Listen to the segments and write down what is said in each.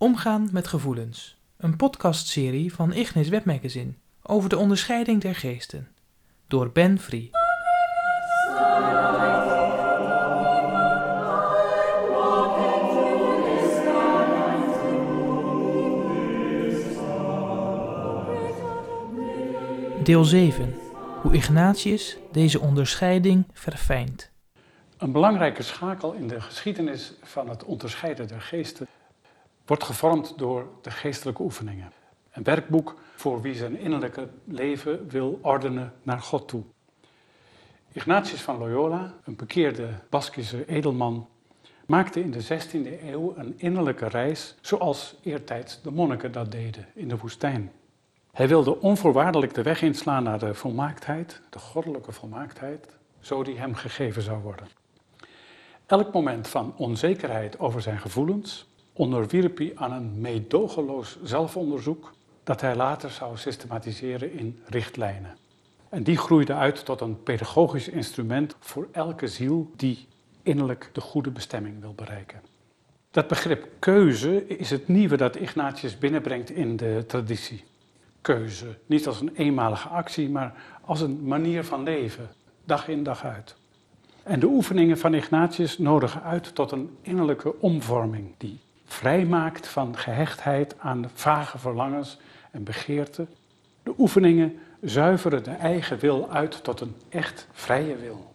Omgaan met gevoelens. Een podcastserie van Ignis Webmagazine over de onderscheiding der geesten. Door Ben Free. Deel 7. Hoe Ignatius deze onderscheiding verfijnt. Een belangrijke schakel in de geschiedenis van het onderscheiden der geesten wordt gevormd door de geestelijke oefeningen. Een werkboek voor wie zijn innerlijke leven wil ordenen naar God toe. Ignatius van Loyola, een bekeerde Baskische edelman, maakte in de 16e eeuw een innerlijke reis zoals eertijds de monniken dat deden in de woestijn. Hij wilde onvoorwaardelijk de weg inslaan naar de volmaaktheid, de goddelijke volmaaktheid, zo die hem gegeven zou worden. Elk moment van onzekerheid over zijn gevoelens onderwierp hij aan een meedogenloos zelfonderzoek dat hij later zou systematiseren in richtlijnen. En die groeide uit tot een pedagogisch instrument voor elke ziel die innerlijk de goede bestemming wil bereiken. Dat begrip keuze is het nieuwe dat Ignatius binnenbrengt in de traditie. Keuze, niet als een eenmalige actie, maar als een manier van leven, dag in dag uit. En de oefeningen van Ignatius nodigen uit tot een innerlijke omvorming die vrijmaakt van gehechtheid aan vage verlangens en begeerten. De oefeningen zuiveren de eigen wil uit tot een echt vrije wil.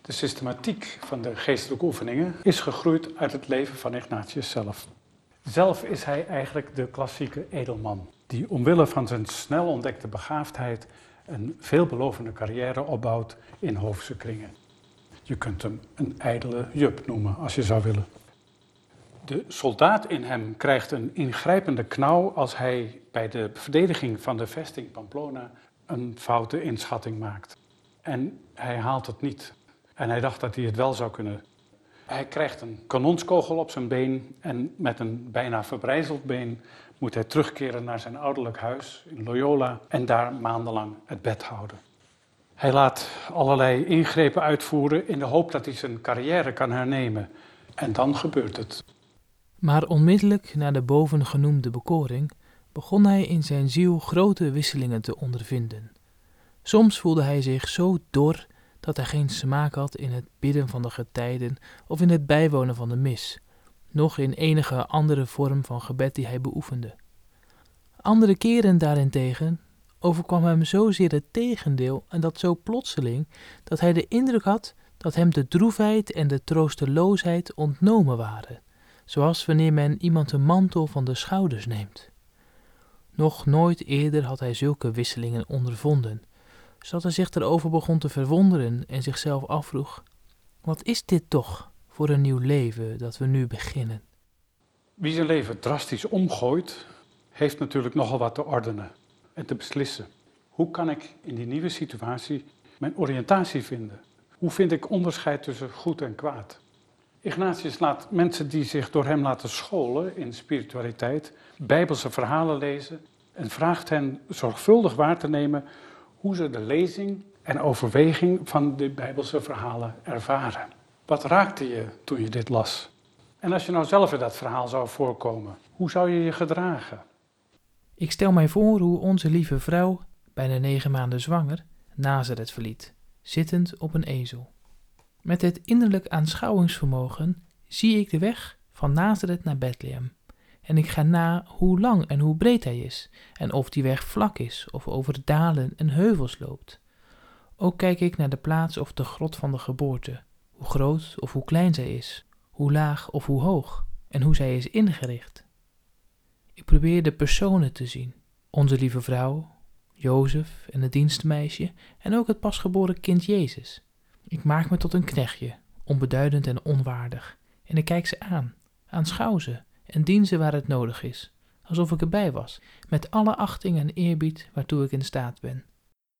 De systematiek van de geestelijke oefeningen is gegroeid uit het leven van Ignatius zelf. Zelf is hij eigenlijk de klassieke edelman, die omwille van zijn snel ontdekte begaafdheid een veelbelovende carrière opbouwt in hoofdse kringen. Je kunt hem een ijdele jup noemen als je zou willen. De soldaat in hem krijgt een ingrijpende knauw als hij bij de verdediging van de vesting Pamplona een foute inschatting maakt. En hij haalt het niet. En hij dacht dat hij het wel zou kunnen. Hij krijgt een kanonskogel op zijn been en met een bijna verbrijzeld been moet hij terugkeren naar zijn ouderlijk huis in Loyola en daar maandenlang het bed houden. Hij laat allerlei ingrepen uitvoeren in de hoop dat hij zijn carrière kan hernemen. En dan gebeurt het. Maar onmiddellijk na de bovengenoemde bekoring begon hij in zijn ziel grote wisselingen te ondervinden. Soms voelde hij zich zo dor dat hij geen smaak had in het bidden van de getijden of in het bijwonen van de mis, noch in enige andere vorm van gebed die hij beoefende. Andere keren daarentegen overkwam hem zozeer het tegendeel en dat zo plotseling dat hij de indruk had dat hem de droefheid en de troosteloosheid ontnomen waren zoals wanneer men iemand een mantel van de schouders neemt. Nog nooit eerder had hij zulke wisselingen ondervonden, zodat hij zich erover begon te verwonderen en zichzelf afvroeg: Wat is dit toch voor een nieuw leven dat we nu beginnen? Wie zijn leven drastisch omgooit, heeft natuurlijk nogal wat te ordenen en te beslissen. Hoe kan ik in die nieuwe situatie mijn oriëntatie vinden? Hoe vind ik onderscheid tussen goed en kwaad? Ignatius laat mensen die zich door hem laten scholen in spiritualiteit, bijbelse verhalen lezen en vraagt hen zorgvuldig waar te nemen hoe ze de lezing en overweging van de bijbelse verhalen ervaren. Wat raakte je toen je dit las? En als je nou zelf in dat verhaal zou voorkomen, hoe zou je je gedragen? Ik stel mij voor hoe onze lieve vrouw, bijna negen maanden zwanger, Nazareth verliet, zittend op een ezel. Met het innerlijk aanschouwingsvermogen zie ik de weg van Nazareth naar Bethlehem. En ik ga na hoe lang en hoe breed hij is, en of die weg vlak is of over dalen en heuvels loopt. Ook kijk ik naar de plaats of de grot van de geboorte, hoe groot of hoe klein zij is, hoe laag of hoe hoog, en hoe zij is ingericht. Ik probeer de personen te zien, onze lieve vrouw, Jozef en het dienstmeisje, en ook het pasgeboren kind Jezus. Ik maak me tot een knechtje, onbeduidend en onwaardig, en ik kijk ze aan, aanschouw ze en dien ze waar het nodig is, alsof ik erbij was, met alle achting en eerbied waartoe ik in staat ben.